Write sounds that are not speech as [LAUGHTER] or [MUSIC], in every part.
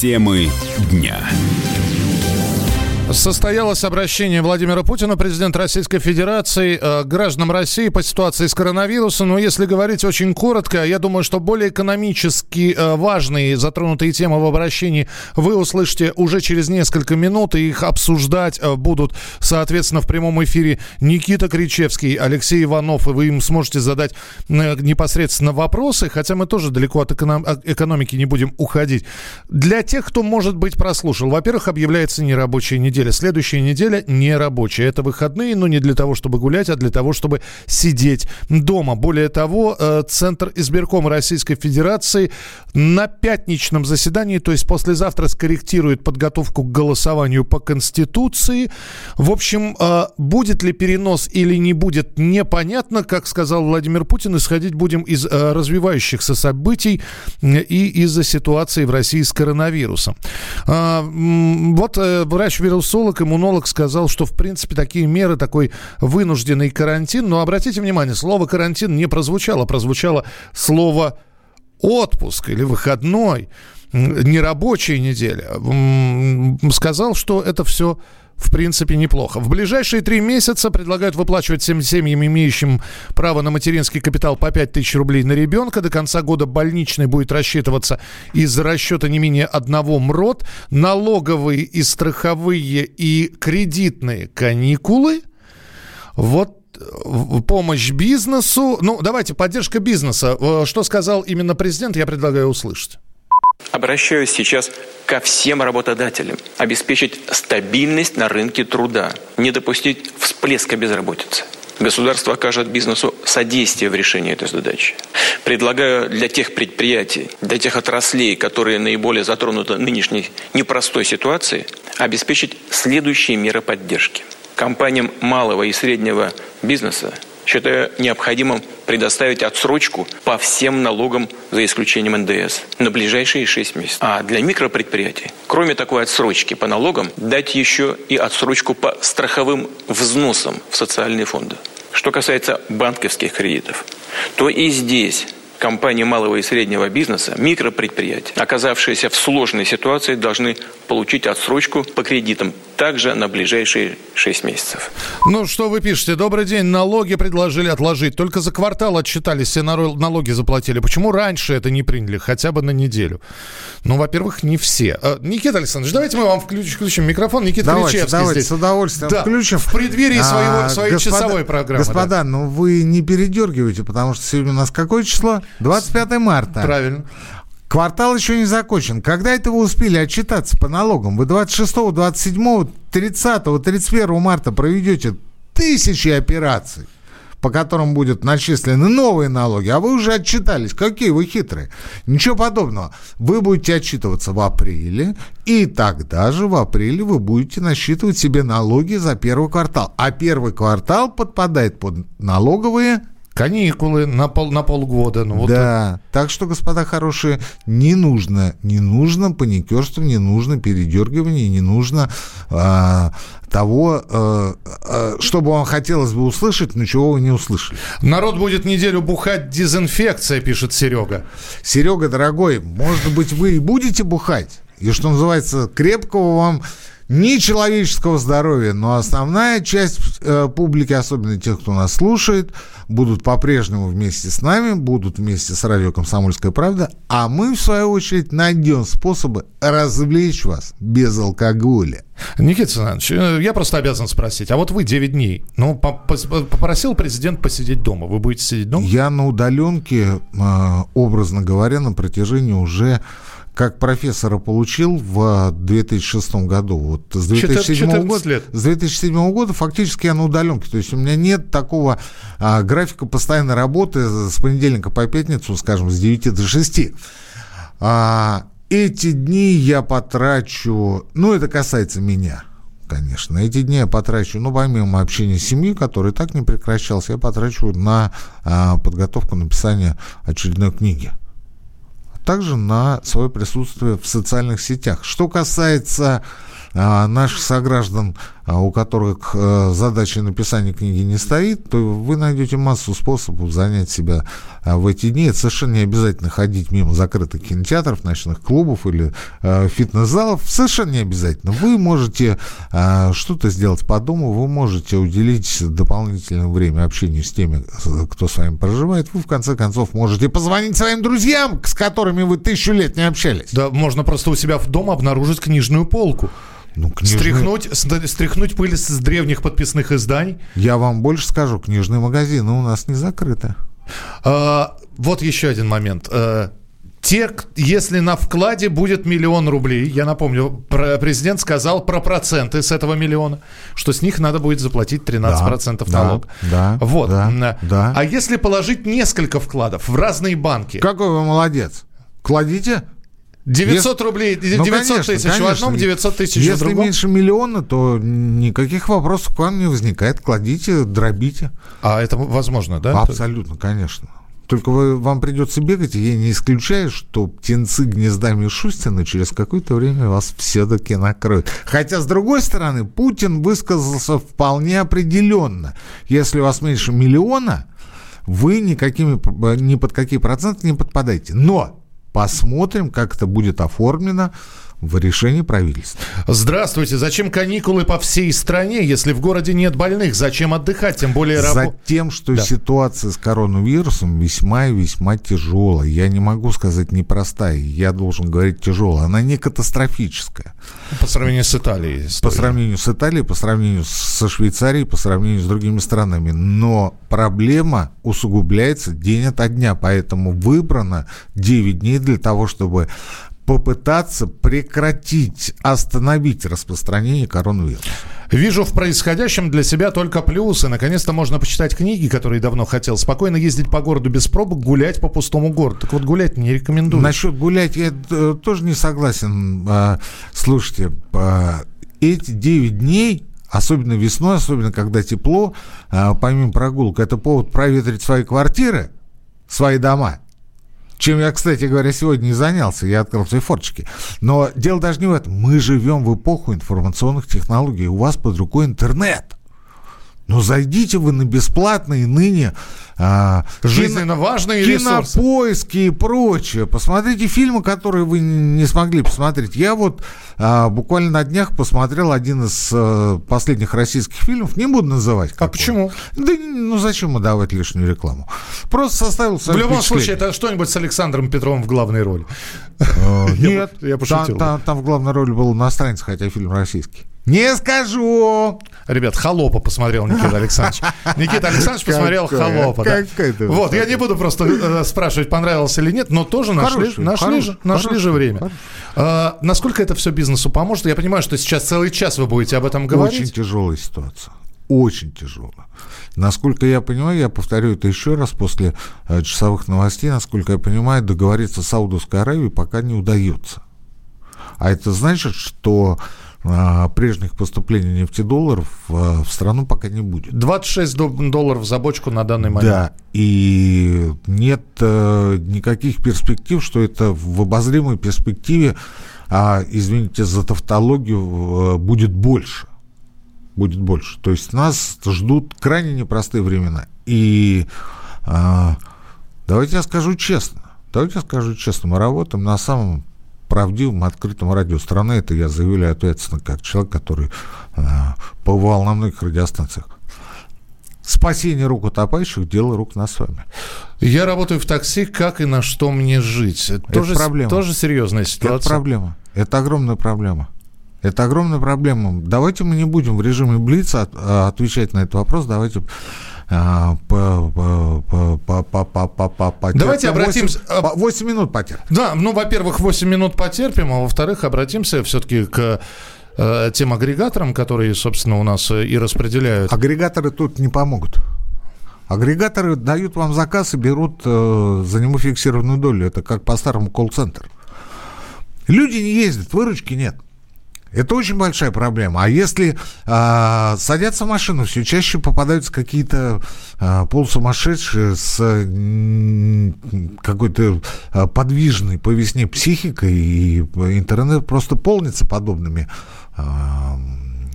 Темы дня. Состоялось обращение Владимира Путина, президента Российской Федерации, э, гражданам России по ситуации с коронавирусом. Но если говорить очень коротко, я думаю, что более экономически э, важные затронутые темы в обращении вы услышите уже через несколько минут. И их обсуждать э, будут, соответственно, в прямом эфире Никита Кричевский, Алексей Иванов. И вы им сможете задать э, непосредственно вопросы, хотя мы тоже далеко от эконом- экономики не будем уходить. Для тех, кто, может быть, прослушал, во-первых, объявляется нерабочая неделя неделя. Следующая неделя не рабочая. Это выходные, но не для того, чтобы гулять, а для того, чтобы сидеть дома. Более того, э, Центр избиркома Российской Федерации на пятничном заседании, то есть послезавтра, скорректирует подготовку к голосованию по Конституции. В общем, э, будет ли перенос или не будет, непонятно. Как сказал Владимир Путин, исходить будем из э, развивающихся событий и из-за ситуации в России с коронавирусом. Вот врач-вирус вирусолог, иммунолог сказал, что, в принципе, такие меры, такой вынужденный карантин, но обратите внимание, слово карантин не прозвучало, прозвучало слово отпуск или выходной, нерабочая неделя. Сказал, что это все в принципе, неплохо. В ближайшие три месяца предлагают выплачивать всем семьям, имеющим право на материнский капитал по 5 тысяч рублей на ребенка. До конца года больничный будет рассчитываться из расчета не менее одного МРОД. Налоговые и страховые и кредитные каникулы. Вот э, помощь бизнесу. Ну, давайте, поддержка бизнеса. Э, что сказал именно президент, я предлагаю услышать. Обращаюсь сейчас ко всем работодателям. Обеспечить стабильность на рынке труда. Не допустить всплеска безработицы. Государство окажет бизнесу содействие в решении этой задачи. Предлагаю для тех предприятий, для тех отраслей, которые наиболее затронуты нынешней непростой ситуацией, обеспечить следующие меры поддержки. Компаниям малого и среднего бизнеса считаю необходимым предоставить отсрочку по всем налогам, за исключением НДС, на ближайшие 6 месяцев. А для микропредприятий, кроме такой отсрочки по налогам, дать еще и отсрочку по страховым взносам в социальные фонды. Что касается банковских кредитов, то и здесь компании малого и среднего бизнеса, микропредприятия, оказавшиеся в сложной ситуации, должны получить отсрочку по кредитам также на ближайшие 6 месяцев. Ну, что вы пишете? Добрый день. Налоги предложили отложить. Только за квартал отчитались, все налоги заплатили. Почему раньше это не приняли? Хотя бы на неделю. Ну, во-первых, не все. А, Никита Александрович, давайте мы вам включим, включим микрофон. Никита давайте, Кричевский давайте, здесь. с удовольствием да, включим. В преддверии своего, а, своей господа, часовой программы. Господа, да. ну вы не передергивайте, потому что сегодня у нас какое число? 25 марта. Правильно. Квартал еще не закончен. Когда это вы успели отчитаться по налогам? Вы 26, 27, 30, 31 марта проведете тысячи операций по которым будут начислены новые налоги, а вы уже отчитались. Какие вы хитрые. Ничего подобного. Вы будете отчитываться в апреле, и тогда же в апреле вы будете насчитывать себе налоги за первый квартал. А первый квартал подпадает под налоговые Каникулы на, пол, на полгода. Ну, вот да, это. так что, господа хорошие, не нужно, не нужно паникерства, не нужно передергивания, не нужно э, того, э, э, что бы вам хотелось бы услышать, но чего вы не услышали. Народ будет неделю бухать дезинфекция, пишет Серега. Серега, дорогой, может быть, вы и будете бухать, и, что называется, крепкого вам ни человеческого здоровья, но основная часть э, публики, особенно тех, кто нас слушает, будут по-прежнему вместе с нами, будут вместе с радио «Комсомольская правда», а мы, в свою очередь, найдем способы развлечь вас без алкоголя. Никита Александрович, э, я просто обязан спросить, а вот вы 9 дней, ну, попросил президент посидеть дома, вы будете сидеть дома? Я на удаленке, э, образно говоря, на протяжении уже как профессора получил в 2006 году. Вот с 2007 года, лет. С 2007 года фактически я на удаленке. То есть у меня нет такого а, графика постоянной работы с понедельника по пятницу, скажем, с 9 до 6. А, эти дни я потрачу, ну, это касается меня, конечно. Эти дни я потрачу, ну, помимо общения с семьей, который так не прекращался, я потрачу на а, подготовку написания очередной книги также на свое присутствие в социальных сетях. Что касается а, наших сограждан у которых э, задача написания книги не стоит, то вы найдете массу способов занять себя а, в эти дни. Это совершенно не обязательно ходить мимо закрытых кинотеатров, ночных клубов или э, фитнес-залов. Совершенно не обязательно. Вы можете э, что-то сделать по дому, вы можете уделить дополнительное время общению с теми, кто с вами проживает. Вы, в конце концов, можете позвонить своим друзьям, с которыми вы тысячу лет не общались. Да, можно просто у себя в дома обнаружить книжную полку. Ну, книжный... стряхнуть, стряхнуть пыль с древних подписных изданий. Я вам больше скажу, книжные магазины у нас не закрыты. А, вот еще один момент. А, те, если на вкладе будет миллион рублей, я напомню, президент сказал про проценты с этого миллиона, что с них надо будет заплатить 13% да, налог. Да, вот. да, да. А если положить несколько вкладов в разные банки? Какой вы молодец. Кладите 900 если... рублей, 900 ну, конечно, тысяч конечно. в одном, 900 тысяч Если в другом. Если меньше миллиона, то никаких вопросов к вам не возникает. Кладите, дробите. А это возможно, да? Абсолютно, конечно. Только вы, вам придется бегать, и я не исключаю, что птенцы гнезда Мишустина через какое-то время вас все-таки накроют. Хотя, с другой стороны, Путин высказался вполне определенно. Если у вас меньше миллиона, вы никакими, ни под какие проценты не подпадаете. Но Посмотрим, как это будет оформлено в решении правительства. Здравствуйте. Зачем каникулы по всей стране, если в городе нет больных? Зачем отдыхать, тем более работать? Затем, что да. ситуация с коронавирусом весьма и весьма тяжелая. Я не могу сказать непростая, я должен говорить тяжелая. Она не катастрофическая. По сравнению с Италией. По сравнению с Италией, по сравнению со Швейцарией, по сравнению с другими странами. Но проблема усугубляется день ото дня, поэтому выбрано 9 дней для того, чтобы попытаться прекратить, остановить распространение коронавируса. Вижу в происходящем для себя только плюсы. Наконец-то можно почитать книги, которые давно хотел. Спокойно ездить по городу без пробок, гулять по пустому городу. Так вот, гулять не рекомендую. Насчет гулять я э, тоже не согласен. А, слушайте, а, эти 9 дней особенно весной, особенно когда тепло, а, помимо прогулок, это повод проветрить свои квартиры, свои дома – чем я, кстати говоря, сегодня не занялся. Я открыл свои форточки. Но дело даже не в этом. Мы живем в эпоху информационных технологий. У вас под рукой интернет. Ну, зайдите вы на бесплатные ныне а, жизненно кино, важные кинопоиски ресурсы. и прочее. Посмотрите фильмы, которые вы не смогли посмотреть. Я вот а, буквально на днях посмотрел один из а, последних российских фильмов. Не буду называть. А почему? Да ну зачем давать лишнюю рекламу? Просто составил В любом случае, это что-нибудь с Александром Петровым в главной роли. Э, [LAUGHS] нет, я пошутил. Там в главной роли был иностранец, хотя фильм российский. Не скажу. Ребят, холопа посмотрел Никита Александрович. [LAUGHS] Никита Александрович посмотрел холопа. Да. Вот, я не буду просто э, спрашивать, понравилось или нет, но тоже нашли, хороший, нашли, хороший, же, нашли хороший, же время. А, насколько это все бизнесу поможет? Я понимаю, что сейчас целый час вы будете об этом говорить. Очень тяжелая ситуация. Очень тяжелая. Насколько я понимаю, я повторю это еще раз после э, часовых новостей, насколько я понимаю, договориться с Саудовской Аравией пока не удается. А это значит, что прежних поступлений нефтедолларов а, в страну пока не будет. 26 долларов за бочку на данный момент. Да, и нет э, никаких перспектив, что это в обозримой перспективе, а, извините за тавтологию, э, будет больше. Будет больше. То есть нас ждут крайне непростые времена. И а, давайте я скажу честно. Давайте я скажу честно, мы работаем на самом правдивом, открытом радио страны. Это я заявляю ответственно как человек, который э, побывал на многих радиостанциях. Спасение рук утопающих – дело рук нас с вами. Я работаю в такси, как и на что мне жить. Это тоже, проблема. Тоже серьезная ситуация. Это проблема. Это огромная проблема. Это огромная проблема. Давайте мы не будем в режиме Блица а, отвечать на этот вопрос. Давайте Давайте обратимся... 8, 8 минут потерпим. Да, ну, во-первых, 8 минут потерпим, а во-вторых, обратимся все-таки к э, тем агрегаторам, которые, собственно, у нас и распределяют. Агрегаторы тут не помогут. Агрегаторы дают вам заказ и берут э, за него фиксированную долю. Это как по-старому колл-центр. Люди не ездят, выручки нет. Это очень большая проблема. А если а, садятся в машину, все чаще попадаются какие-то а, полусумасшедшие с какой-то а, подвижной по весне психикой, и интернет просто полнится подобными а,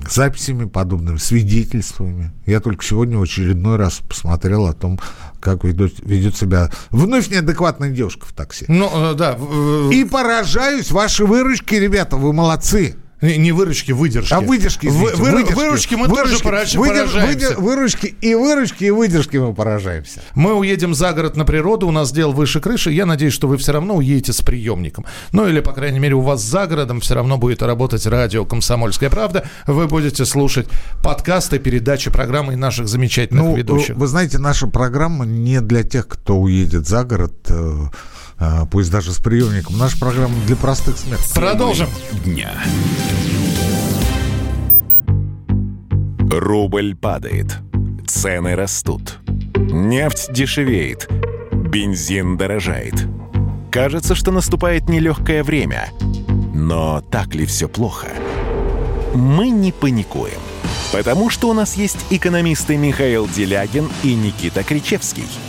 записями подобными, свидетельствами. Я только сегодня в очередной раз посмотрел о том, как ведет, ведет себя вновь неадекватная девушка в такси. Ну, э, да. И поражаюсь, ваши выручки, ребята, вы молодцы. Не выручки, выдержки. А выдержки, извините, Вы, выдержки. Выручки мы выручки, тоже выдерж, поражаемся. выручки и выручки, и выдержки мы поражаемся. Мы уедем за город на природу, у нас дел выше крыши. Я надеюсь, что вы все равно уедете с приемником. Ну или, по крайней мере, у вас за городом все равно будет работать радио «Комсомольская правда». Вы будете слушать подкасты, передачи, программы наших замечательных ну, ведущих. Вы знаете, наша программа не для тех, кто уедет за город э, пусть даже с приемником. Наша программа для простых смертных. Продолжим. Дня. Рубль падает. Цены растут. Нефть дешевеет. Бензин дорожает. Кажется, что наступает нелегкое время. Но так ли все плохо? Мы не паникуем. Потому что у нас есть экономисты Михаил Делягин и Никита Кричевский –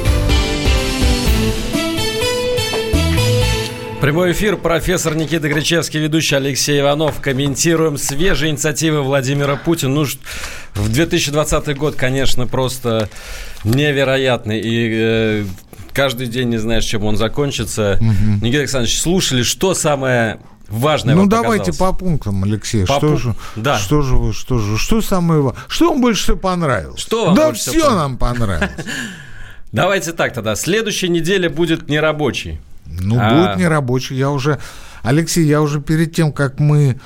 Прямой эфир. Профессор Никита Гречевский, ведущий Алексей Иванов. Комментируем свежие инициативы Владимира Путина. Ну, в 2020 год, конечно, просто невероятный. И э, каждый день не знаешь, чем он закончится. Угу. Никита Александрович, слушали, что самое важное Ну, давайте по пунктам, Алексей. По что, пу... же, да. что же вы, что же, что самое важное? Что вам больше всего понравилось? Что вам Да все нам понравилось. [LAUGHS] Давайте так тогда. Следующая неделя будет нерабочей. Ну, а... будет нерабочий. Я уже, Алексей, я уже перед тем, как мы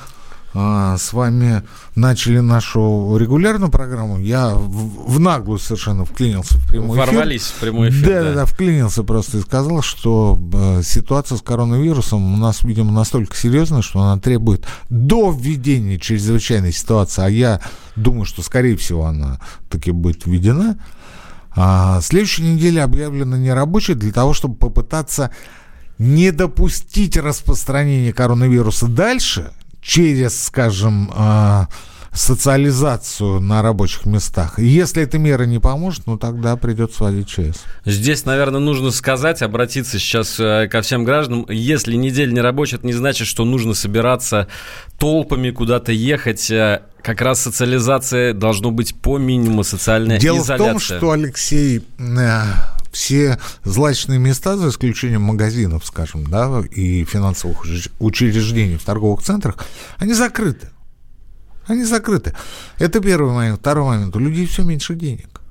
а, с вами начали нашу регулярную программу, я в, в наглую совершенно вклинился в прямой эфир. Ворвались в прямой эфир. Да, да, да, вклинился просто и сказал, что э, ситуация с коронавирусом у нас, видимо, настолько серьезная, что она требует до введения чрезвычайной ситуации, а я думаю, что, скорее всего, она таки будет введена. А, следующая неделя объявлена нерабочей для того, чтобы попытаться не допустить распространения коронавируса дальше через, скажем, а, социализацию на рабочих местах. Если эта мера не поможет, ну тогда придется вводить ЧС. Здесь, наверное, нужно сказать, обратиться сейчас э, ко всем гражданам. Если неделя не рабочая, это не значит, что нужно собираться толпами куда-то ехать. Э, как раз социализация должно быть по минимуму социальная Дело изоляция. Дело в том, что, Алексей, э, все злачные места, за исключением магазинов, скажем, да, и финансовых учреждений в торговых центрах, они закрыты. Они закрыты. Это первый момент. Второй момент. У людей все меньше денег.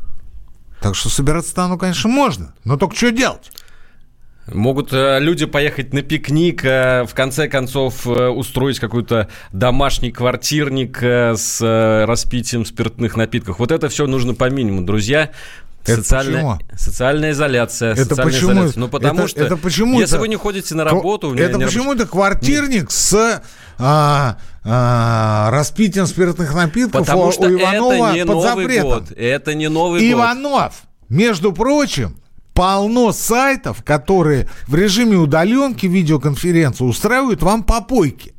Так что собираться-то оно, конечно, можно. Но только что делать? Могут э, люди поехать на пикник, э, в конце концов э, устроить какой-то домашний квартирник с распитием спиртных напитков. Вот это все нужно по минимуму, друзья. Это социальная, почему? социальная изоляция. Это социальная почему? Изоляция. Ну, потому это, что, это почему если вы не ходите на работу... Это почему-то квартирник Нет. с а, а, распитием спиртных напитков потому у, что у Иванова это не под Новый запретом. Год. Это не Новый Иванов, год. между прочим, полно сайтов, которые в режиме удаленки видеоконференции устраивают вам попойки.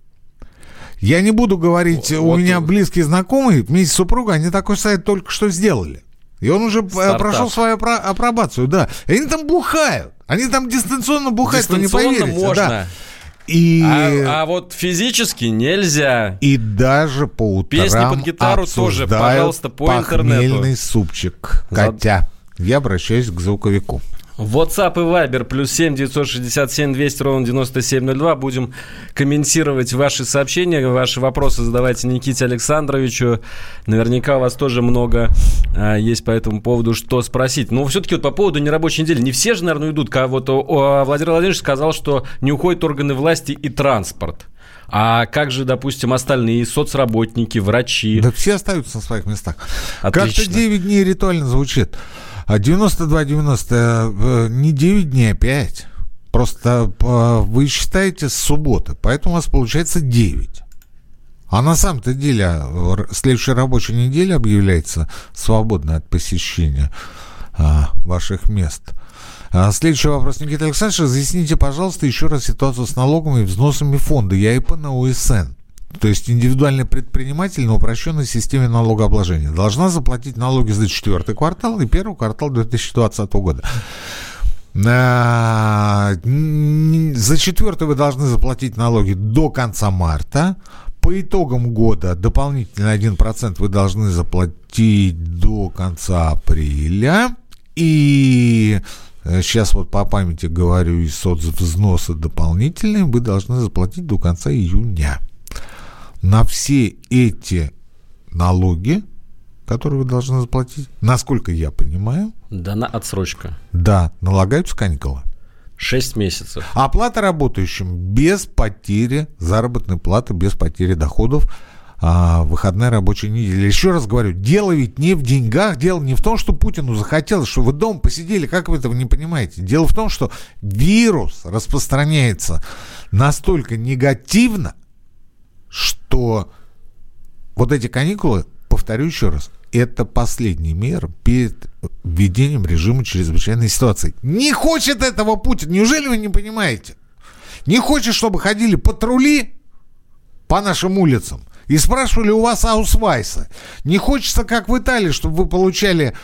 Я не буду говорить, вот, у меня близкие знакомые, вместе с супругой, они такой сайт только что сделали. И он уже Стартап. прошел свою апробацию, да. И они там бухают. Они там дистанционно бухают, дистанционно вы не поверите. можно. Да. И... А, а вот физически нельзя. И даже по утрам Песни под гитару тоже, пожалуйста, по интернету. супчик, Катя. Я обращаюсь к звуковику. WhatsApp и Viber плюс 7 967 200 ровно 9702. Будем комментировать ваши сообщения, ваши вопросы задавайте Никите Александровичу. Наверняка у вас тоже много а, есть по этому поводу, что спросить. Но все-таки вот по поводу нерабочей недели. Не все же, наверное, уйдут. Вот Владимир Владимирович сказал, что не уходят органы власти и транспорт. А как же, допустим, остальные соцработники, врачи? Да все остаются на своих местах. Как-то 9 дней ритуально звучит. А 92-90 э, не 9 дней, а 5. Просто э, вы считаете с субботы, поэтому у вас получается 9. А на самом-то деле следующая рабочая неделя объявляется свободной от посещения а, ваших мест. А, следующий вопрос, Никита Александрович. Разъясните, пожалуйста, еще раз ситуацию с налогами и взносами фонда ЯИП на УСН. То есть индивидуальный предприниматель на упрощенной системе налогообложения должна заплатить налоги за четвертый квартал и первый квартал 2020 года. За четвертый вы должны заплатить налоги до конца марта. По итогам года дополнительно 1% вы должны заплатить до конца апреля. И сейчас э, вот по памяти говорю, и соцвзносы дополнительные вы должны заплатить до конца июня. На все эти налоги которые вы должны заплатить, насколько я понимаю. Дана отсрочка. Да, налагаются каникулы. Шесть месяцев. Оплата работающим без потери заработной платы, без потери доходов а, выходная рабочая неделя. Еще раз говорю, дело ведь не в деньгах, дело не в том, что Путину захотелось, что вы дома посидели, как вы этого не понимаете. Дело в том, что вирус распространяется настолько негативно, что вот эти каникулы повторю еще раз, это последний мер перед введением режима чрезвычайной ситуации. Не хочет этого Путин, неужели вы не понимаете? Не хочет, чтобы ходили патрули по нашим улицам и спрашивали у вас аусвайса. Не хочется, как в Италии, чтобы вы получали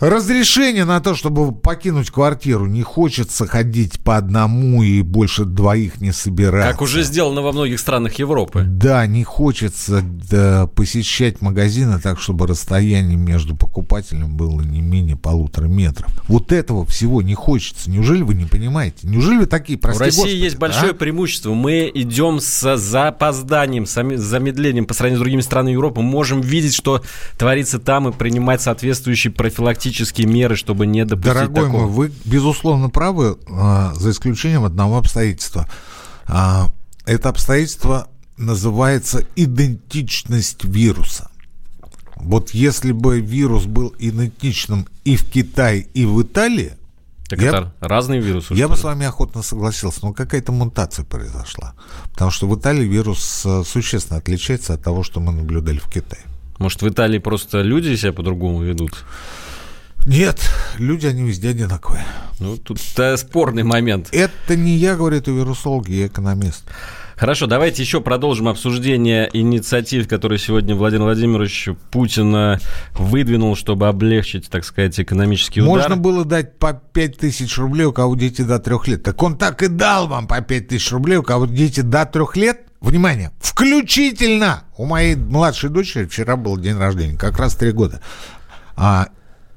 Разрешение на то, чтобы покинуть квартиру, не хочется ходить по одному и больше двоих не собираться. Как уже сделано во многих странах Европы. Да, не хочется да, посещать магазины так, чтобы расстояние между покупателем было не менее полутора метров. Вот этого всего не хочется. Неужели вы не понимаете? Неужели вы такие простые? В России Господи, есть большое а? преимущество. Мы идем с запозданием, с замедлением по сравнению с другими странами Европы. Мы можем видеть, что творится там и принимать соответствующие профилактические профилактические меры, чтобы не допустить Дорогой такого. мой, вы, безусловно, правы, а, за исключением одного обстоятельства. А, это обстоятельство называется идентичность вируса. Вот если бы вирус был идентичным и в Китае, и в Италии, так я, это разные вирусы. Я бы с вами охотно согласился, но какая-то мутация произошла. Потому что в Италии вирус э, существенно отличается от того, что мы наблюдали в Китае. Может, в Италии просто люди себя по-другому ведут? Нет, люди, они везде одинаковые. Ну, тут -то спорный момент. Это не я, говорю, это вирусологи и экономист. Хорошо, давайте еще продолжим обсуждение инициатив, которые сегодня Владимир Владимирович Путин выдвинул, чтобы облегчить, так сказать, экономический удар. Можно было дать по 5 тысяч рублей, у кого дети до трех лет. Так он так и дал вам по 5 тысяч рублей, у кого дети до трех лет. Внимание, включительно! У моей младшей дочери вчера был день рождения, как раз три года. А,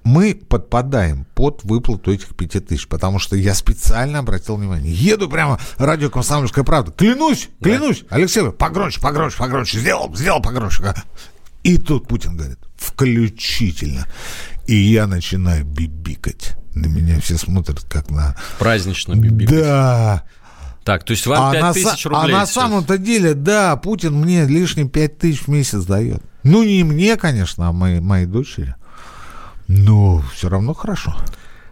мы подпадаем под выплату этих пяти тысяч, потому что я специально обратил внимание. Еду прямо, радио «Комсомольская правда». Клянусь, клянусь. Да. Алексей, погромче, погромче, погромче. Сделал, сделал погромче. И тут Путин говорит, включительно. И я начинаю бибикать. На меня все смотрят как на... Празднично бибикать. Да. Так, то есть вам а 5 тысяч рублей А на самом-то деле, да, Путин мне лишние 5 тысяч в месяц дает. Ну, не мне, конечно, а моей, моей дочери. Ну, все равно хорошо.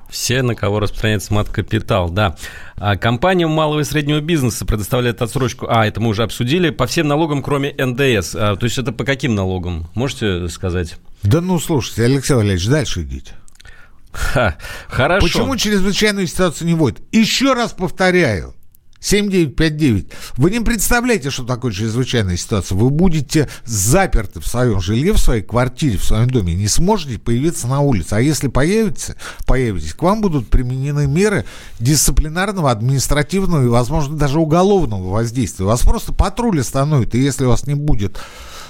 Все, на кого распространяется мат-капитал, да. А компаниям малого и среднего бизнеса предоставляет отсрочку. А, это мы уже обсудили. По всем налогам, кроме НДС. А, то есть это по каким налогам? Можете сказать? Да ну, слушайте, Алексей Валерьевич, дальше идите. Ха, хорошо. Почему чрезвычайную ситуацию не вводят? Еще раз повторяю. 7959. Вы не представляете, что такое чрезвычайная ситуация. Вы будете заперты в своем жилье, в своей квартире, в своем доме, не сможете появиться на улице. А если появитесь, появитесь, к вам будут применены меры дисциплинарного, административного и, возможно, даже уголовного воздействия. Вас просто патруль остановит, и если у вас не будет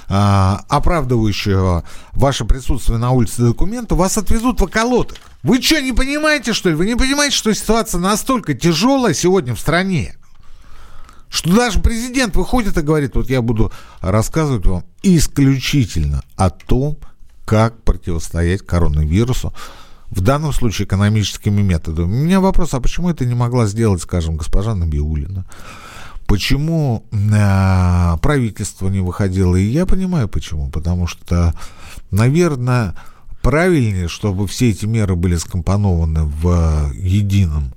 а, оправдывающего ваше присутствие на улице документа, вас отвезут в околоток. Вы что, не понимаете, что ли? Вы не понимаете, что ситуация настолько тяжелая сегодня в стране? Что даже президент выходит и говорит, вот я буду рассказывать вам исключительно о том, как противостоять коронавирусу, в данном случае экономическими методами. У меня вопрос, а почему это не могла сделать, скажем, госпожа Набиулина? Почему э, правительство не выходило? И я понимаю, почему. Потому что, наверное, правильнее, чтобы все эти меры были скомпонованы в едином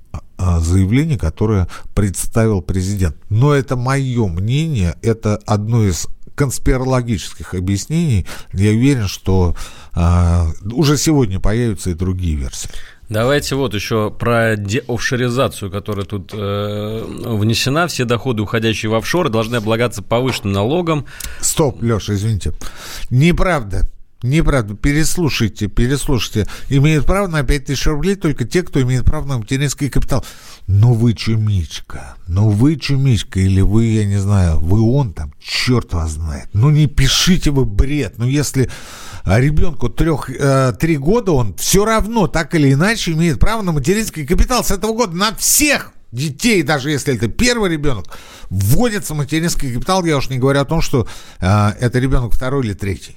заявление, которое представил президент. Но это мое мнение, это одно из конспирологических объяснений, я уверен, что а, уже сегодня появятся и другие версии. Давайте вот еще про деофшоризацию, которая тут э, внесена. Все доходы, уходящие в офшоры, должны облагаться повышенным налогом. Стоп, Леша, извините. Неправда. Неправда. Переслушайте, переслушайте. Имеют право на 5000 рублей только те, кто имеет право на материнский капитал. Ну вы чумичка, ну вы чумичка, или вы, я не знаю, вы он там, черт вас знает. Ну не пишите вы бред. Ну если а ребенку трех, э, три года, он все равно так или иначе имеет право на материнский капитал с этого года на всех детей, даже если это первый ребенок, вводится материнский капитал. Я уж не говорю о том, что э, это ребенок второй или третий.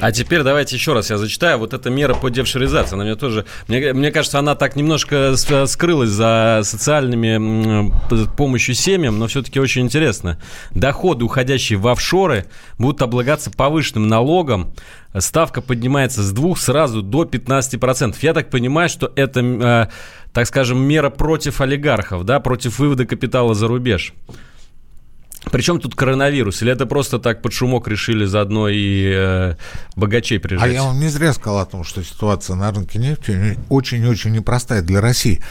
А теперь давайте еще раз я зачитаю. Вот эта мера по девшеризации, она мне тоже... Мне, мне кажется, она так немножко скрылась за социальными помощью семьям, но все-таки очень интересно. Доходы, уходящие в офшоры, будут облагаться повышенным налогом. Ставка поднимается с двух сразу до 15%. Я так понимаю, что это, э, так скажем, мера против олигархов, да, против вывода капитала за рубеж. Причем тут коронавирус? Или это просто так под шумок решили заодно и э, богачей прижать? А я вам не зря сказал о том, что ситуация на рынке нефти очень-очень непростая для России.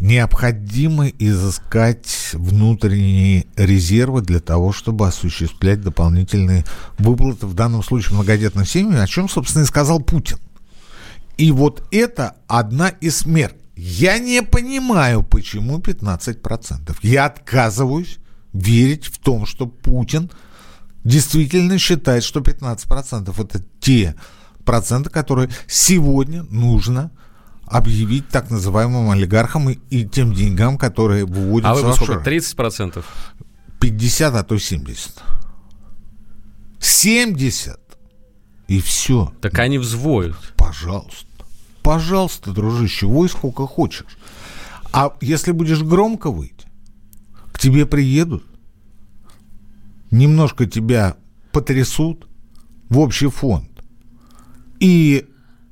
Необходимо изыскать внутренние резервы для того, чтобы осуществлять дополнительные выплаты, в данном случае многодетным семьям, о чем, собственно, и сказал Путин. И вот это одна из мер. Я не понимаю, почему 15%. Я отказываюсь верить в том, что Путин действительно считает, что 15% это те проценты, которые сегодня нужно объявить так называемым олигархам и, и тем деньгам, которые выводятся А вы сколько, 30%? 50, а то 70. 70! И все. Так они взвоют. Пожалуйста. Пожалуйста, дружище, вой сколько хочешь. А если будешь громко выйти, к тебе приедут, немножко тебя потрясут в общий фонд, и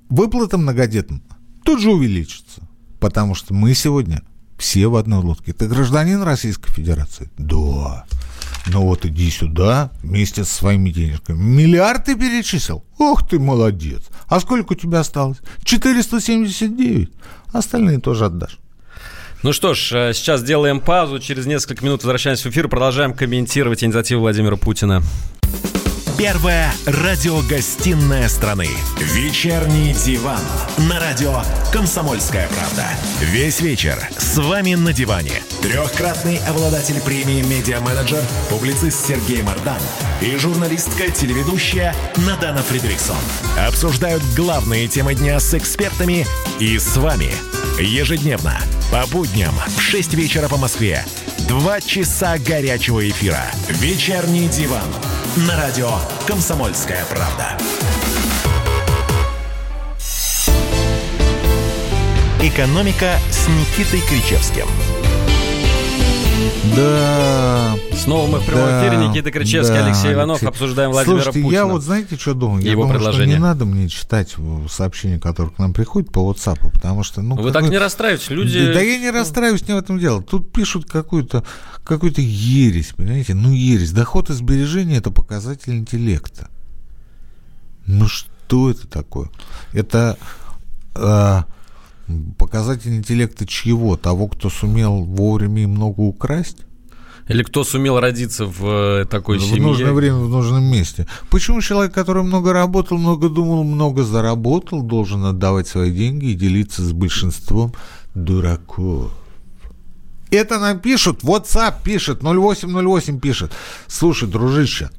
выплата многодетным тут же увеличится, потому что мы сегодня все в одной лодке. Ты гражданин Российской Федерации? Да. Ну вот иди сюда вместе со своими денежками. Миллиард ты перечислил? Ох ты молодец. А сколько у тебя осталось? 479. Остальные тоже отдашь. Ну что ж, э, сейчас делаем паузу. Через несколько минут возвращаемся в эфир. Продолжаем комментировать инициативу Владимира Путина. Первая радиогостинная страны. Вечерний диван. На радио «Комсомольская правда». Весь вечер с вами на диване. Трехкратный обладатель премии «Медиа-менеджер», публицист Сергей Мардан и журналистка-телеведущая Надана Фридриксон. Обсуждают главные темы дня с экспертами и с вами. Ежедневно по будням в 6 вечера по Москве. Два часа горячего эфира. Вечерний диван. На радио «Комсомольская правда». «Экономика» с Никитой Кричевским – да. Снова мы в прямом да, эфире. Никита Кричевский, да, Алексей Иванов. Алексей. Обсуждаем Владимира Слушайте, Путина. я вот знаете, что думаю? Я его думаю, предложение. что не надо мне читать сообщения, которые к нам приходят по WhatsApp, потому что... Ну, Вы так не расстраиваетесь, люди... Да, да я не расстраиваюсь, не в этом дело. Тут пишут какую-то какую ересь, понимаете? Ну, ересь. Доход и сбережения – это показатель интеллекта. Ну, что это такое? Это... Э, показатель интеллекта чьего? Того, кто сумел вовремя и много украсть? Или кто сумел родиться в э, такой в семье? В нужное время, в нужном месте. Почему человек, который много работал, много думал, много заработал, должен отдавать свои деньги и делиться с большинством дураков? Это нам пишут, WhatsApp пишет, 0808 пишет. Слушай, дружище,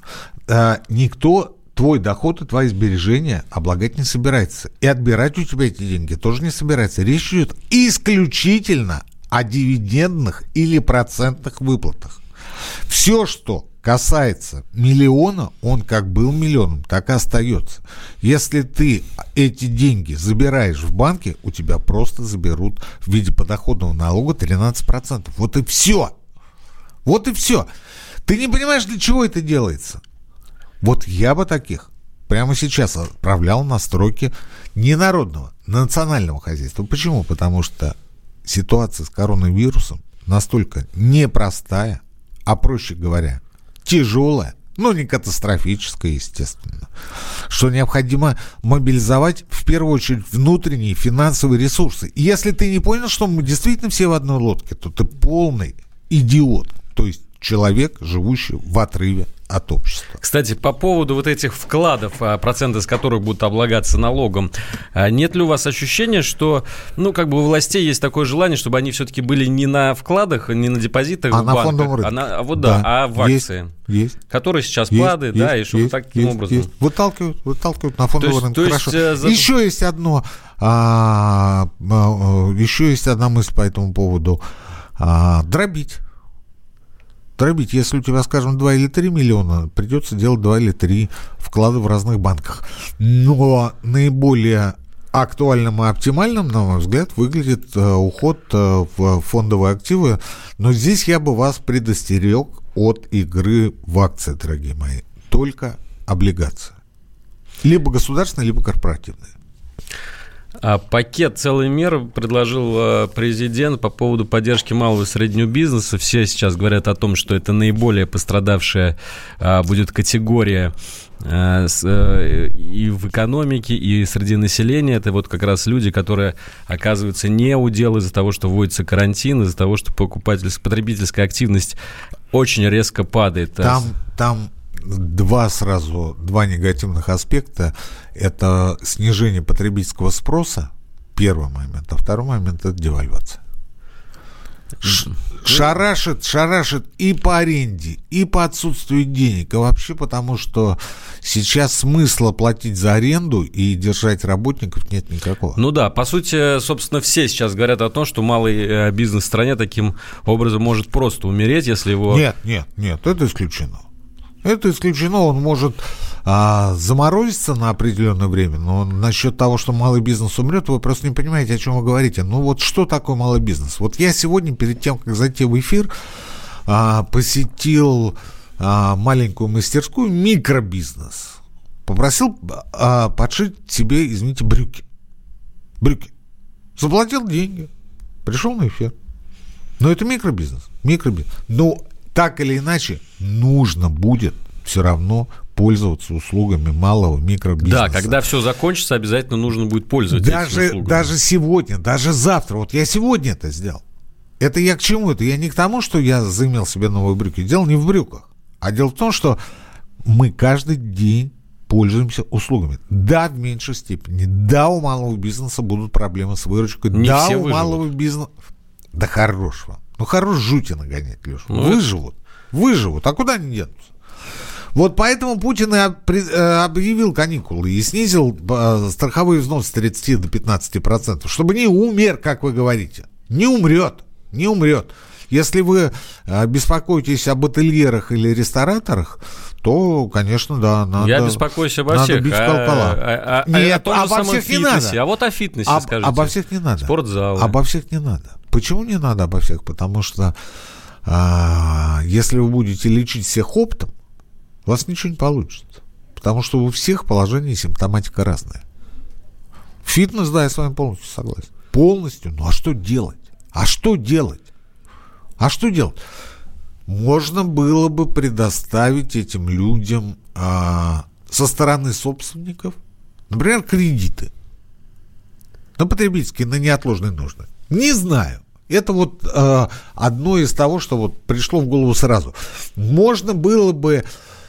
э, никто твой доход и твои сбережения облагать не собирается. И отбирать у тебя эти деньги тоже не собирается. Речь идет исключительно о дивидендных или процентных выплатах. Все, что касается миллиона, он как был миллионом, так и остается. Если ты эти деньги забираешь в банке, у тебя просто заберут в виде подоходного налога 13%. Вот и все. Вот и все. Ты не понимаешь, для чего это делается? Вот я бы таких прямо сейчас отправлял на строки не народного, национального хозяйства. Почему? Потому что ситуация с коронавирусом настолько непростая, а проще говоря, тяжелая, но не катастрофическая, естественно, что необходимо мобилизовать в первую очередь внутренние финансовые ресурсы. И если ты не понял, что мы действительно все в одной лодке, то ты полный идиот. То есть человек, живущий в отрыве от общества. Кстати, по поводу вот этих вкладов, а, проценты с которых будут облагаться налогом, а, нет ли у вас ощущения, что, ну, как бы у властей есть такое желание, чтобы они все-таки были не на вкладах, не на депозитах а в на банках, фондовом рынке. а, на, а вот да, да, а в акции? Есть. Который сейчас есть, падает, есть, да, и чтобы есть, таким есть, образом. Есть. Выталкивают, выталкивают на фондовый рынок. То Хорошо. Есть, э, Еще есть одно, а, а, еще есть одна мысль по этому поводу. А, дробить дробить. Если у тебя, скажем, 2 или 3 миллиона, придется делать 2 или 3 вклада в разных банках. Но наиболее актуальным и оптимальным, на мой взгляд, выглядит э, уход э, в фондовые активы. Но здесь я бы вас предостерег от игры в акции, дорогие мои. Только облигации. Либо государственные, либо корпоративные. А пакет целый мер предложил э, президент по поводу поддержки малого и среднего бизнеса. Все сейчас говорят о том, что это наиболее пострадавшая а, будет категория э, и в экономике, и среди населения. Это вот как раз люди, которые оказываются не у дел из-за того, что вводится карантин, из-за того, что покупательская, потребительская активность очень резко падает. Там, там два сразу, два негативных аспекта. Это снижение потребительского спроса, первый момент, а второй момент – это девальвация. Шарашит, шарашит и по аренде, и по отсутствию денег, и вообще потому, что сейчас смысла платить за аренду и держать работников нет никакого. Ну да, по сути, собственно, все сейчас говорят о том, что малый э, бизнес в стране таким образом может просто умереть, если его... Нет, нет, нет, это исключено. Это исключено, он может а, заморозиться на определенное время, но насчет того, что малый бизнес умрет, вы просто не понимаете, о чем вы говорите. Ну вот что такое малый бизнес? Вот я сегодня, перед тем, как зайти в эфир, а, посетил а, маленькую мастерскую, микробизнес. Попросил а, подшить себе, извините, брюки. Брюки. Заплатил деньги. Пришел на эфир. Но это микробизнес. Микробизнес. Но так или иначе нужно будет все равно пользоваться услугами малого микробизнеса. Да, когда все закончится, обязательно нужно будет пользоваться даже, этими Даже сегодня, даже завтра. Вот я сегодня это сделал. Это я к чему это? Я не к тому, что я заимел себе новые брюки. Дело не в брюках. А дело в том, что мы каждый день пользуемся услугами. Да, в меньшей степени. Да, у малого бизнеса будут проблемы с выручкой. Не да, у выживут. малого бизнеса... Да хорошего. Ну, хорош жути нагонять, Леша. Ну, выживут. Выживут. А куда они денутся? Вот поэтому Путин и э, объявил каникулы и снизил э, страховые взносы с 30 до 15 процентов, чтобы не умер, как вы говорите. Не умрет. Не умрет. Если вы э, беспокоитесь об ательерах или рестораторах, то, конечно, да, надо... Я беспокоюсь обо надо всех. бить а, колокола. А, а, Нет, о том же обо всех не фитнесе. надо. А вот о фитнесе Об- скажите. Обо всех не надо. Спортзалы. Обо всех не надо. Почему не надо обо всех? Потому что а, если вы будете лечить всех оптом, у вас ничего не получится. Потому что у всех положение и симптоматика разная. Фитнес, да, я с вами полностью согласен. Полностью. Ну а что делать? А что делать? А что делать? Можно было бы предоставить этим людям а, со стороны собственников, например, кредиты на потребительские, на неотложные нужды. Не знаю. Это вот э, одно из того, что вот пришло в голову сразу. Можно было бы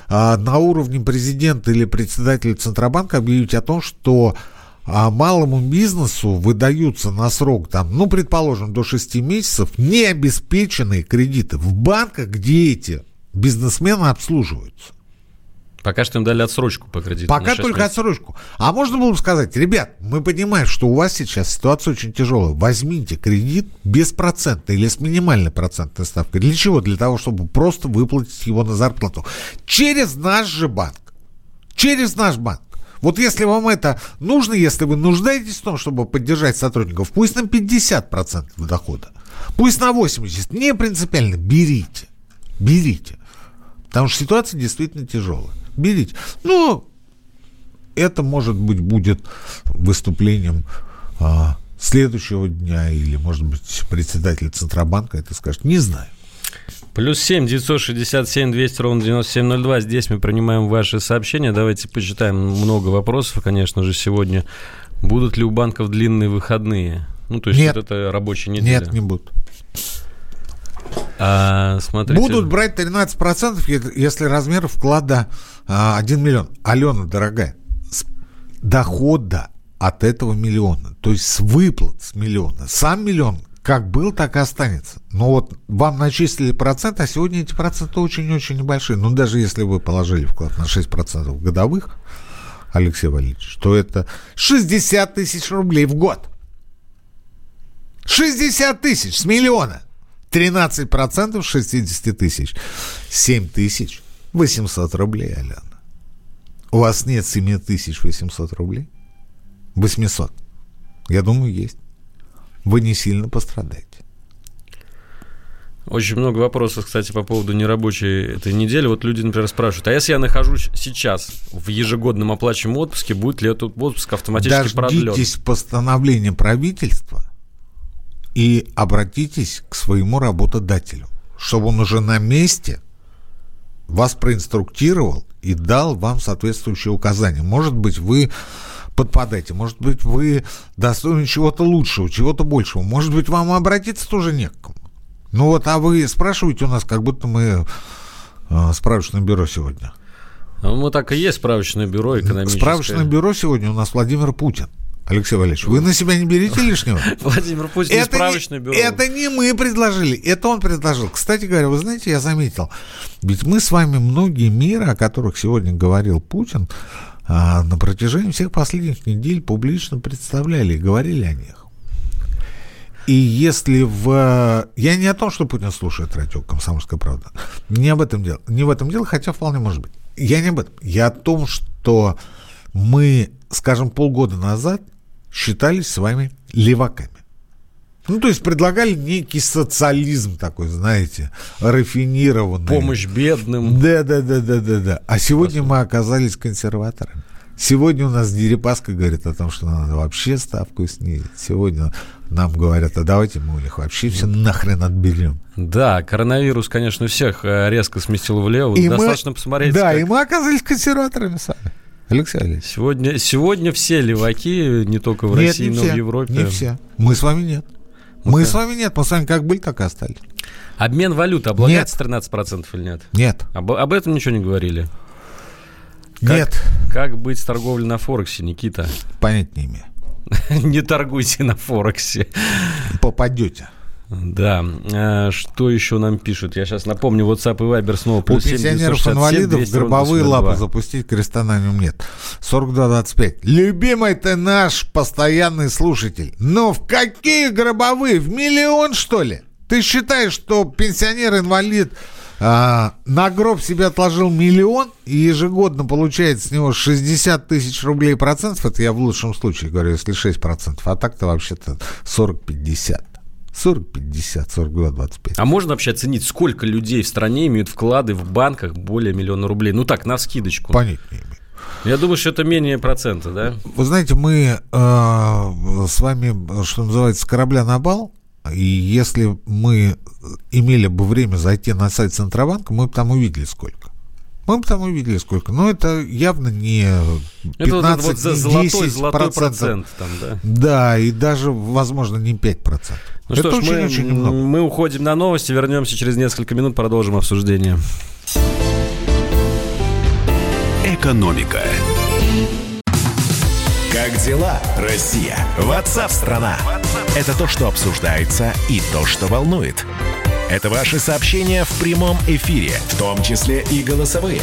э, на уровне президента или председателя Центробанка объявить о том, что а малому бизнесу выдаются на срок, там, ну, предположим, до 6 месяцев необеспеченные кредиты в банках, где эти бизнесмены обслуживаются. Пока что им дали отсрочку по кредиту. Пока только месяцев. отсрочку. А можно было бы сказать, ребят, мы понимаем, что у вас сейчас ситуация очень тяжелая. Возьмите кредит без процента или с минимальной процентной ставкой. Для чего? Для того, чтобы просто выплатить его на зарплату. Через наш же банк. Через наш банк. Вот если вам это нужно, если вы нуждаетесь в том, чтобы поддержать сотрудников, пусть на 50% дохода, пусть на 80%, не принципиально, берите. Берите. Потому что ситуация действительно тяжелая берите. Ну, это, может быть, будет выступлением а, следующего дня или, может быть, председатель Центробанка это скажет. Не знаю. Плюс семь девятьсот шестьдесят семь двести ровно девяносто семь ноль два. Здесь мы принимаем ваши сообщения. Давайте почитаем много вопросов, конечно же, сегодня. Будут ли у банков длинные выходные? Ну, то есть Нет. вот это рабочая неделя. Нет, не будут. А, смотрите. Будут брать 13%, если размер вклада а, 1 миллион. Алена, дорогая, с дохода от этого миллиона, то есть с выплат с миллиона. Сам миллион как был, так и останется. Но вот вам начислили процент, а сегодня эти проценты очень-очень небольшие. Ну, даже если вы положили вклад на 6% годовых, Алексей Валерьевич, то это 60 тысяч рублей в год. 60 тысяч с миллиона. 13% 60 тысяч. 7 тысяч 800 рублей, Алена. У вас нет 7 тысяч 800 рублей? 800. Я думаю, есть. Вы не сильно пострадаете. Очень много вопросов, кстати, по поводу нерабочей этой недели. Вот люди, например, спрашивают, а если я нахожусь сейчас в ежегодном оплачиваемом отпуске, будет ли этот отпуск автоматически продлен? Дождитесь постановления правительства и обратитесь к своему работодателю, чтобы он уже на месте вас проинструктировал и дал вам соответствующие указания. Может быть, вы подпадаете, может быть, вы достойны чего-то лучшего, чего-то большего, может быть, вам обратиться тоже не к кому. Ну вот, а вы спрашиваете у нас, как будто мы э, справочное бюро сегодня. Ну, мы так и есть справочное бюро экономическое. Справочное бюро сегодня у нас Владимир Путин. Алексей Валерьевич, вы на себя не берите [LAUGHS] лишнего? Владимир Путин это справочное бюро. Это не мы предложили, это он предложил. Кстати говоря, вы знаете, я заметил, ведь мы с вами многие миры, о которых сегодня говорил Путин, а, на протяжении всех последних недель публично представляли и говорили о них. И если в... Я не о том, что Путин слушает радио «Комсомольская правда». Не об этом дело. Не в этом дело, хотя вполне может быть. Я не об этом. Я о том, что мы, скажем, полгода назад считались с вами леваками. Ну, то есть предлагали некий социализм такой, знаете, рафинированный. Помощь бедным. Да, да, да, да, да, да. А сегодня мы оказались консерваторами. Сегодня у нас Дерипаска говорит о том, что надо вообще ставку снизить. Сегодня нам говорят, а давайте мы у них вообще все нахрен отберем. Да, коронавирус, конечно, всех э, резко сместил влево. И Достаточно мы, посмотреть. Да, как... и мы оказались консерваторами сами. Алексей Алексеевич. Сегодня, сегодня все леваки, не только в нет, России, но все, в Европе. Не все. Мы с вами нет. Мы, мы с вами нет, мы с вами как были, так и остались. Обмен валют облагается нет. 13% или нет? Нет. Об, об этом ничего не говорили. Как, нет. Как быть с торговлей на Форексе, Никита? Понять не имею. [LAUGHS] Не торгуйте на Форексе. Попадете. Да. А, что еще нам пишут? Я сейчас напомню, WhatsApp и Viber снова плюс У пенсионеров-инвалидов гробовые лапы запустить креста на нем нет. 42-25. Любимый ты наш постоянный слушатель. Но в какие гробовые? В миллион, что ли? Ты считаешь, что пенсионер-инвалид а, на гроб себе отложил миллион и ежегодно получает с него 60 тысяч рублей процентов, это я в лучшем случае говорю, если 6 процентов, а так-то вообще-то 40-50. 40, 50, 42, 25. А можно вообще оценить, сколько людей в стране имеют вклады в банках более миллиона рублей? Ну так, на скидочку. Понять не имею. Я думаю, что это менее процента, да? Вы знаете, мы э, с вами, что называется, с корабля на бал, и если мы имели бы время зайти на сайт Центробанка, мы бы там увидели сколько. Мы бы там увидели сколько. Но это явно не 15, это вот, вот не золотой, 10 золотой процент. Там, да? да, и даже, возможно, не 5 процентов. Ну это что ж, очень, мы, очень немного. мы уходим на новости, вернемся через несколько минут, продолжим обсуждение. Экономика. Как дела, Россия? Ватсап-страна! Это то, что обсуждается и то, что волнует. Это ваши сообщения в прямом эфире, в том числе и голосовые.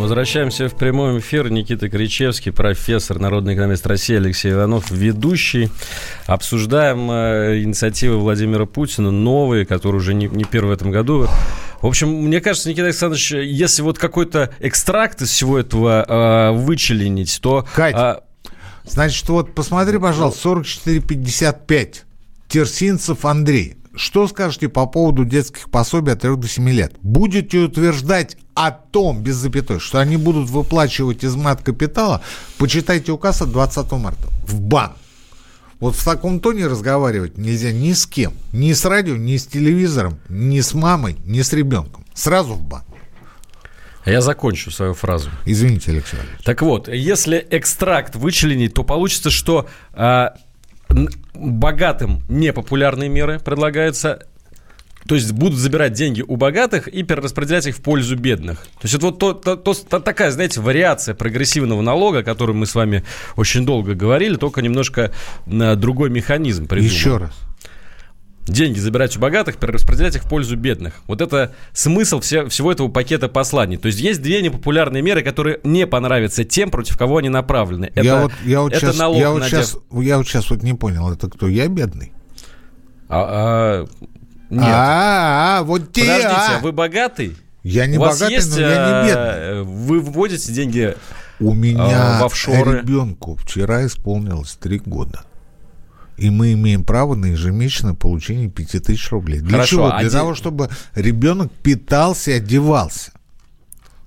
Возвращаемся в прямой эфир. Никита Кричевский, профессор, народный экономист России Алексей Иванов, ведущий. Обсуждаем э, инициативы Владимира Путина, новые, которые уже не, не первые в этом году. В общем, мне кажется, Никита Александрович, если вот какой-то экстракт из всего этого э, вычленить, то... Кать, э, Значит, вот посмотри, пожалуйста, 44,55. Терсинцев Андрей. Что скажете по поводу детских пособий от 3 до 7 лет? Будете утверждать о том, без запятой, что они будут выплачивать из мат капитала, почитайте указ от 20 марта. В бан. Вот в таком тоне разговаривать нельзя ни с кем. Ни с радио, ни с телевизором, ни с мамой, ни с ребенком. Сразу в бан. Я закончу свою фразу. Извините, Алексей Валерьевич. Так вот, если экстракт вычленить, то получится, что а, богатым непопулярные меры предлагаются, то есть будут забирать деньги у богатых и перераспределять их в пользу бедных. То есть это вот то, то, то, такая, знаете, вариация прогрессивного налога, о котором мы с вами очень долго говорили, только немножко на другой механизм придуман. Еще раз деньги забирать у богатых, перераспределять их в пользу бедных. Вот это смысл все, всего этого пакета посланий. То есть есть две непопулярные меры, которые не понравятся тем, против кого они направлены. Это, я вот, я вот это сейчас, налог я вот на сейчас, я вот сейчас вот не понял, это кто, я бедный? А, а, нет. А, а, вот те, Подождите, а вы богатый? Я не У богатый, есть, но я не а, бедный. Вы вводите деньги У меня в офшоры. ребенку вчера исполнилось три года. И мы имеем право на ежемесячное получение 5000 рублей. Для Хорошо, чего? а Для де... того, чтобы ребенок питался и одевался.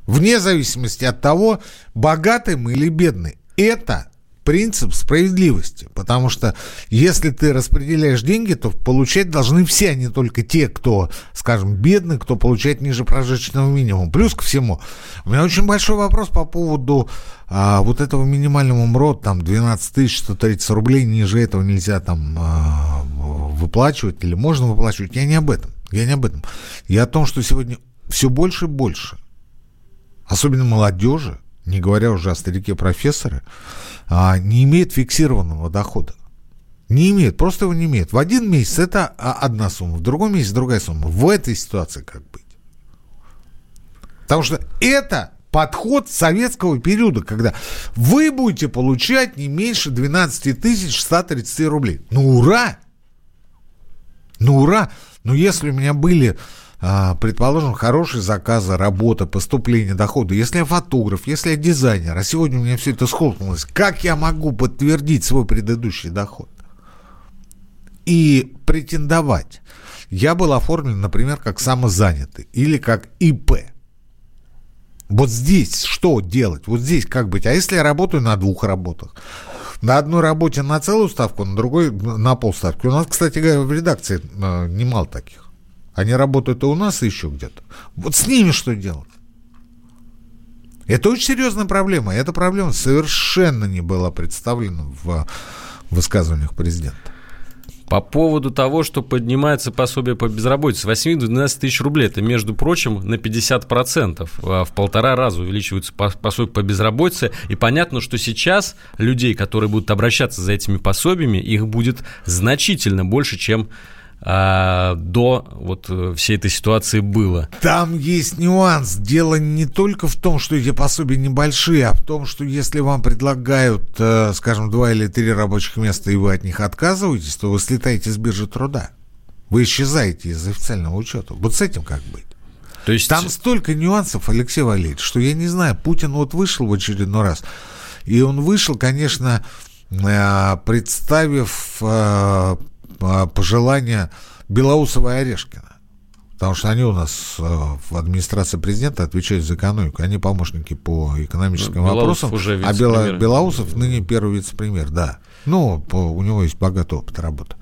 Вне зависимости от того, богатый мы или бедный. Это принцип справедливости. Потому что если ты распределяешь деньги, то получать должны все, а не только те, кто, скажем, бедный, кто получает ниже прожиточного минимума. Плюс ко всему, у меня очень большой вопрос по поводу а, вот этого минимального МРОД, там 12 130 рублей, ниже этого нельзя там а, выплачивать или можно выплачивать. Я не об этом. Я не об этом. Я о том, что сегодня все больше и больше, особенно молодежи, не говоря уже о старике-профессоре, не имеет фиксированного дохода. Не имеет, просто его не имеет. В один месяц это одна сумма, в другой месяц другая сумма. В этой ситуации как быть? Потому что это подход советского периода, когда вы будете получать не меньше 12 тысяч 130 рублей. Ну, ура! Ну, ура! Но если у меня были а, предположим, хорошие заказы, работа, поступление, дохода, если я фотограф, если я дизайнер, а сегодня у меня все это схлопнулось, как я могу подтвердить свой предыдущий доход? И претендовать. Я был оформлен, например, как самозанятый или как ИП. Вот здесь что делать? Вот здесь как быть? А если я работаю на двух работах? На одной работе на целую ставку, на другой на полставки. У нас, кстати говоря, в редакции э, немало таких. Они работают и у нас, и еще где-то. Вот с ними что делать? Это очень серьезная проблема. И эта проблема совершенно не была представлена в высказываниях президента. По поводу того, что поднимается пособие по безработице с 8 до 12 тысяч рублей, это, между прочим, на 50%. А в полтора раза увеличивается пособие по безработице. И понятно, что сейчас людей, которые будут обращаться за этими пособиями, их будет значительно больше, чем а, до вот э, всей этой ситуации было. Там есть нюанс. Дело не только в том, что эти пособия небольшие, а в том, что если вам предлагают, э, скажем, два или три рабочих места, и вы от них отказываетесь, то вы слетаете с биржи труда. Вы исчезаете из официального учета. Вот с этим как быть? То есть... Там столько нюансов, Алексей Валерьевич, что я не знаю, Путин вот вышел в очередной раз, и он вышел, конечно, э, представив пожелания Белоусова и Орешкина. Потому что они у нас э, в администрации президента отвечают за экономику. Они помощники по экономическим ну, вопросам. Уже а Бело, Белоусов ныне первый вице-премьер, да. Ну, по, у него есть богатый опыт работы.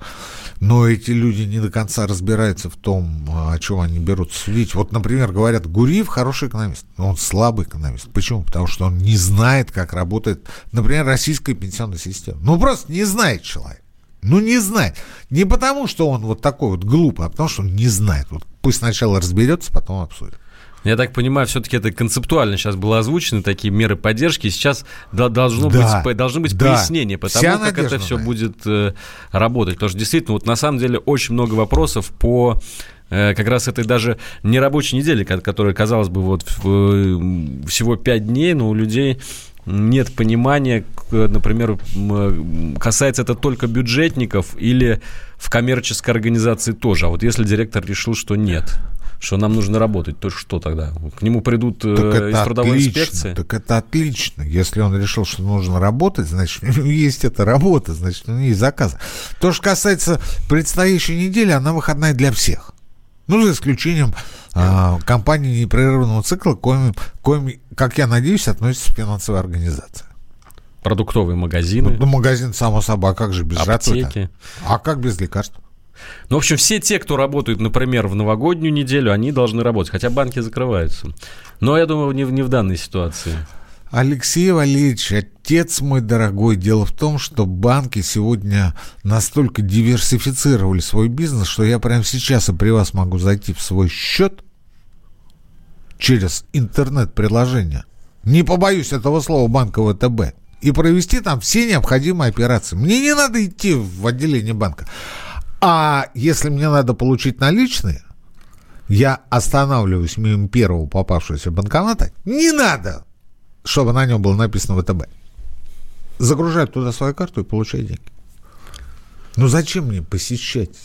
Но эти люди не до конца разбираются в том, о чем они берут судить. Вот, например, говорят, Гуриев хороший экономист, но он слабый экономист. Почему? Потому что он не знает, как работает, например, российская пенсионная система. Ну, просто не знает человек. Ну, не знает. Не потому, что он вот такой вот глупый, а потому, что он не знает. Вот пусть сначала разберется, потом обсудит. Я так понимаю, все-таки это концептуально сейчас было озвучено, такие меры поддержки. Сейчас должно да, быть, должны быть да. пояснения по тому, как это все будет э, работать. Потому что действительно, вот на самом деле очень много вопросов по э, как раз этой даже нерабочей недели, которая, казалось бы, вот всего пять дней, но у людей нет понимания, например, касается это только бюджетников или в коммерческой организации тоже. А вот если директор решил, что нет. что нам нужно работать, то что тогда? К нему придут э, так из трудовой отлично, инспекции? Так это отлично. Если он решил, что нужно работать, значит, у него есть эта работа, значит, у него есть заказ. То, что касается предстоящей недели, она выходная для всех. Ну, за исключением а, компании непрерывного цикла, коим, коим, как я надеюсь, относится финансовая организация. Продуктовые магазины. Ну, магазин, само собой, а как же без Аптеки. жратвы А как без лекарств? Ну, в общем, все те, кто работают, например, в новогоднюю неделю, они должны работать, хотя банки закрываются. Но я думаю, не, не в данной ситуации. Алексей Валерьевич, отец мой дорогой, дело в том, что банки сегодня настолько диверсифицировали свой бизнес, что я прямо сейчас и при вас могу зайти в свой счет через интернет-приложение. Не побоюсь этого слова банка ВТБ. И провести там все необходимые операции. Мне не надо идти в отделение банка. А если мне надо получить наличные, я останавливаюсь мимо первого попавшегося банкомата. Не надо, чтобы на нем было написано ВТБ. Загружаю туда свою карту и получаю деньги. Ну зачем мне посещать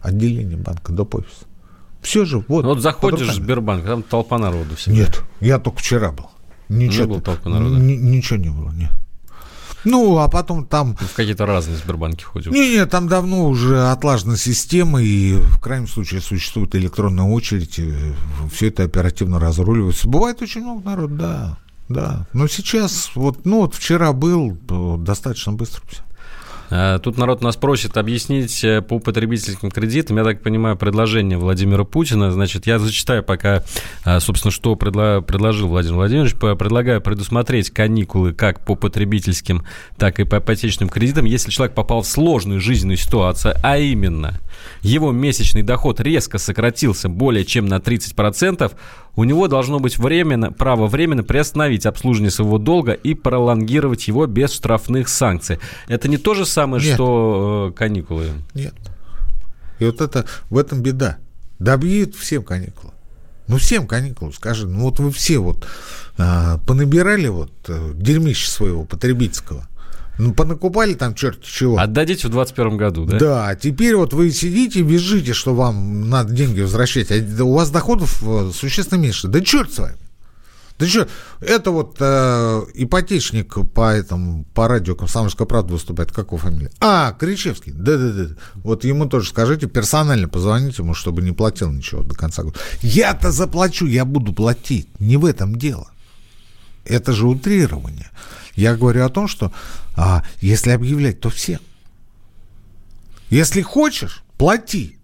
отделение банка до офиса? Все же вот. Ну, вот заходишь в Сбербанк, там толпа народу всегда. Нет, я только вчера был. Ничего, не было толпы народа? Ничего не было, нет. Ну, а потом там... В какие-то разные Сбербанки ходят. Не-не, там давно уже отлажена система, и в крайнем случае существует электронная очередь, все это оперативно разруливается. Бывает очень много народу, да, да. Но сейчас, вот, ну, вот вчера был, достаточно быстро все. Э, тут народ нас просит объяснить э, по потребительским кредитам, я так понимаю, предложение Владимира Путина. Значит, я зачитаю пока, э, собственно, что предло- предложил Владимир Владимирович. Предлагаю предусмотреть каникулы как по потребительским, так и по ипотечным кредитам, если человек попал в сложную жизненную ситуацию, а именно его месячный доход резко сократился более чем на 30%, у него должно быть временно, право временно приостановить обслуживание своего долга и пролонгировать его без штрафных санкций. Это не то же самое, Нет. что э, каникулы? Нет. И вот это, в этом беда. Добьют всем каникулы. Ну, всем каникулы, скажи. Ну, вот вы все вот а, понабирали вот а, дерьмища своего потребительского. Ну, понакупали там черт чего. Отдадите в 2021 году, да? Да, теперь вот вы сидите визжите, что вам надо деньги возвращать, а у вас доходов э, существенно меньше. Да черт с вами. Да что, это вот э, ипотечник по этому, по радио «Комсомольская правда» выступает, как его фамилия? А, Кричевский, да-да-да. Вот ему тоже скажите, персонально позвоните ему, чтобы не платил ничего до конца года. Я-то заплачу, я буду платить, не в этом дело. Это же утрирование. Я говорю о том, что а, если объявлять, то все. Если хочешь, плати.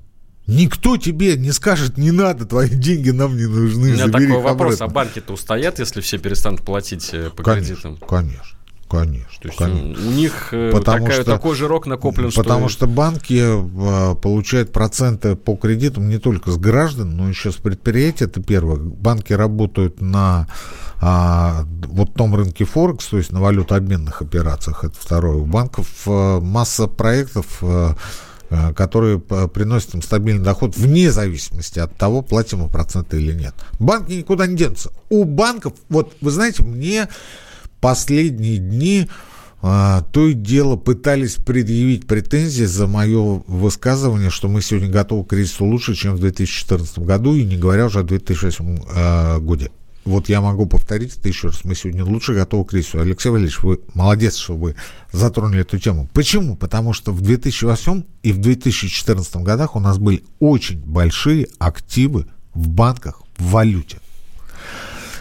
Никто тебе не скажет, не надо, твои деньги нам не нужны. У меня такой вопрос, обратно. а банки-то устоят, если все перестанут платить э, по конечно, кредитам? Конечно. Конечно. То конечно. у них э, потому такая, что, такой жирок накоплен, Потому что, что банки э, получают проценты по кредитам не только с граждан, но еще с предприятий, это первое. Банки работают на а, вот том рынке Форекс, то есть на валютообменных операциях, это второе. У банков э, масса проектов которые приносят им стабильный доход вне зависимости от того, платим мы проценты или нет. Банки никуда не денутся. У банков, вот вы знаете, мне последние дни а, то и дело пытались предъявить претензии за мое высказывание, что мы сегодня готовы к кризису лучше, чем в 2014 году, и не говоря уже о 2008 э, году. Вот я могу повторить это еще раз. Мы сегодня лучше готовы к кризису. Алексей Валерьевич, вы молодец, что вы затронули эту тему. Почему? Потому что в 2008 и в 2014 годах у нас были очень большие активы в банках в валюте.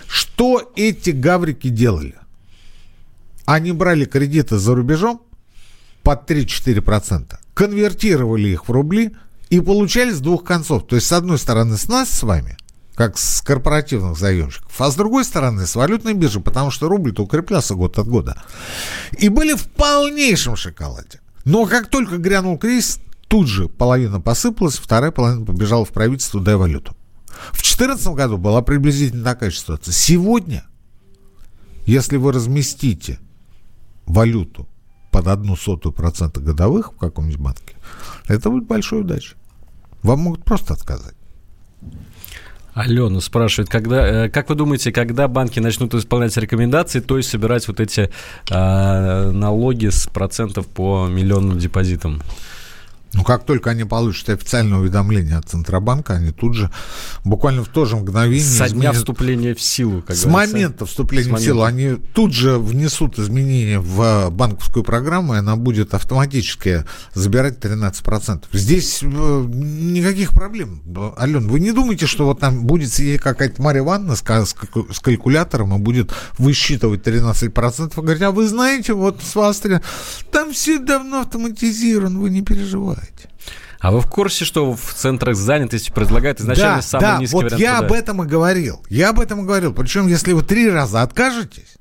Что эти гаврики делали? Они брали кредиты за рубежом под 3-4%, конвертировали их в рубли и получали с двух концов. То есть, с одной стороны, с нас с вами, как с корпоративных заемщиков, а с другой стороны, с валютной биржи, потому что рубль-то укреплялся год от года. И были в полнейшем шоколаде. Но как только грянул кризис, тут же половина посыпалась, вторая половина побежала в правительство, дай валюту. В 2014 году была приблизительно такая ситуация. Сегодня, если вы разместите валюту под одну сотую процента годовых в каком-нибудь банке, это будет большой удачей. Вам могут просто отказать. Алена спрашивает, когда, э, как вы думаете, когда банки начнут исполнять рекомендации, то есть собирать вот эти э, налоги с процентов по миллионным депозитам? Ну, как только они получат официальное уведомление от Центробанка, они тут же, буквально в то же мгновение... Со дня вступления в силу, как С говорится. момента вступления С момента. в силу они тут же внесут изменения в банковскую программу, и она будет автоматически забирать 13%. Здесь э, никаких проблем. Ален, вы не думаете, что вот там будет сидеть какая-то Марья Ивановна с, с калькулятором и будет высчитывать 13%, говорить, а вы знаете, вот с вас там все давно автоматизировано, вы не переживайте. А вы в курсе, что в центрах занятости предлагают изначально да, самый да, низкий вот вариант я об этом и говорил. Я об этом и говорил. Причем, если вы три раза откажетесь,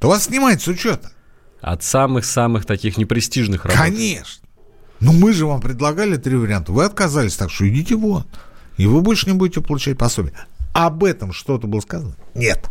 то вас снимают с учета. От самых-самых таких непрестижных работ. Конечно. Ну, мы же вам предлагали три варианта. Вы отказались, так что идите вон. И вы больше не будете получать пособие. Об этом что-то было сказано? Нет.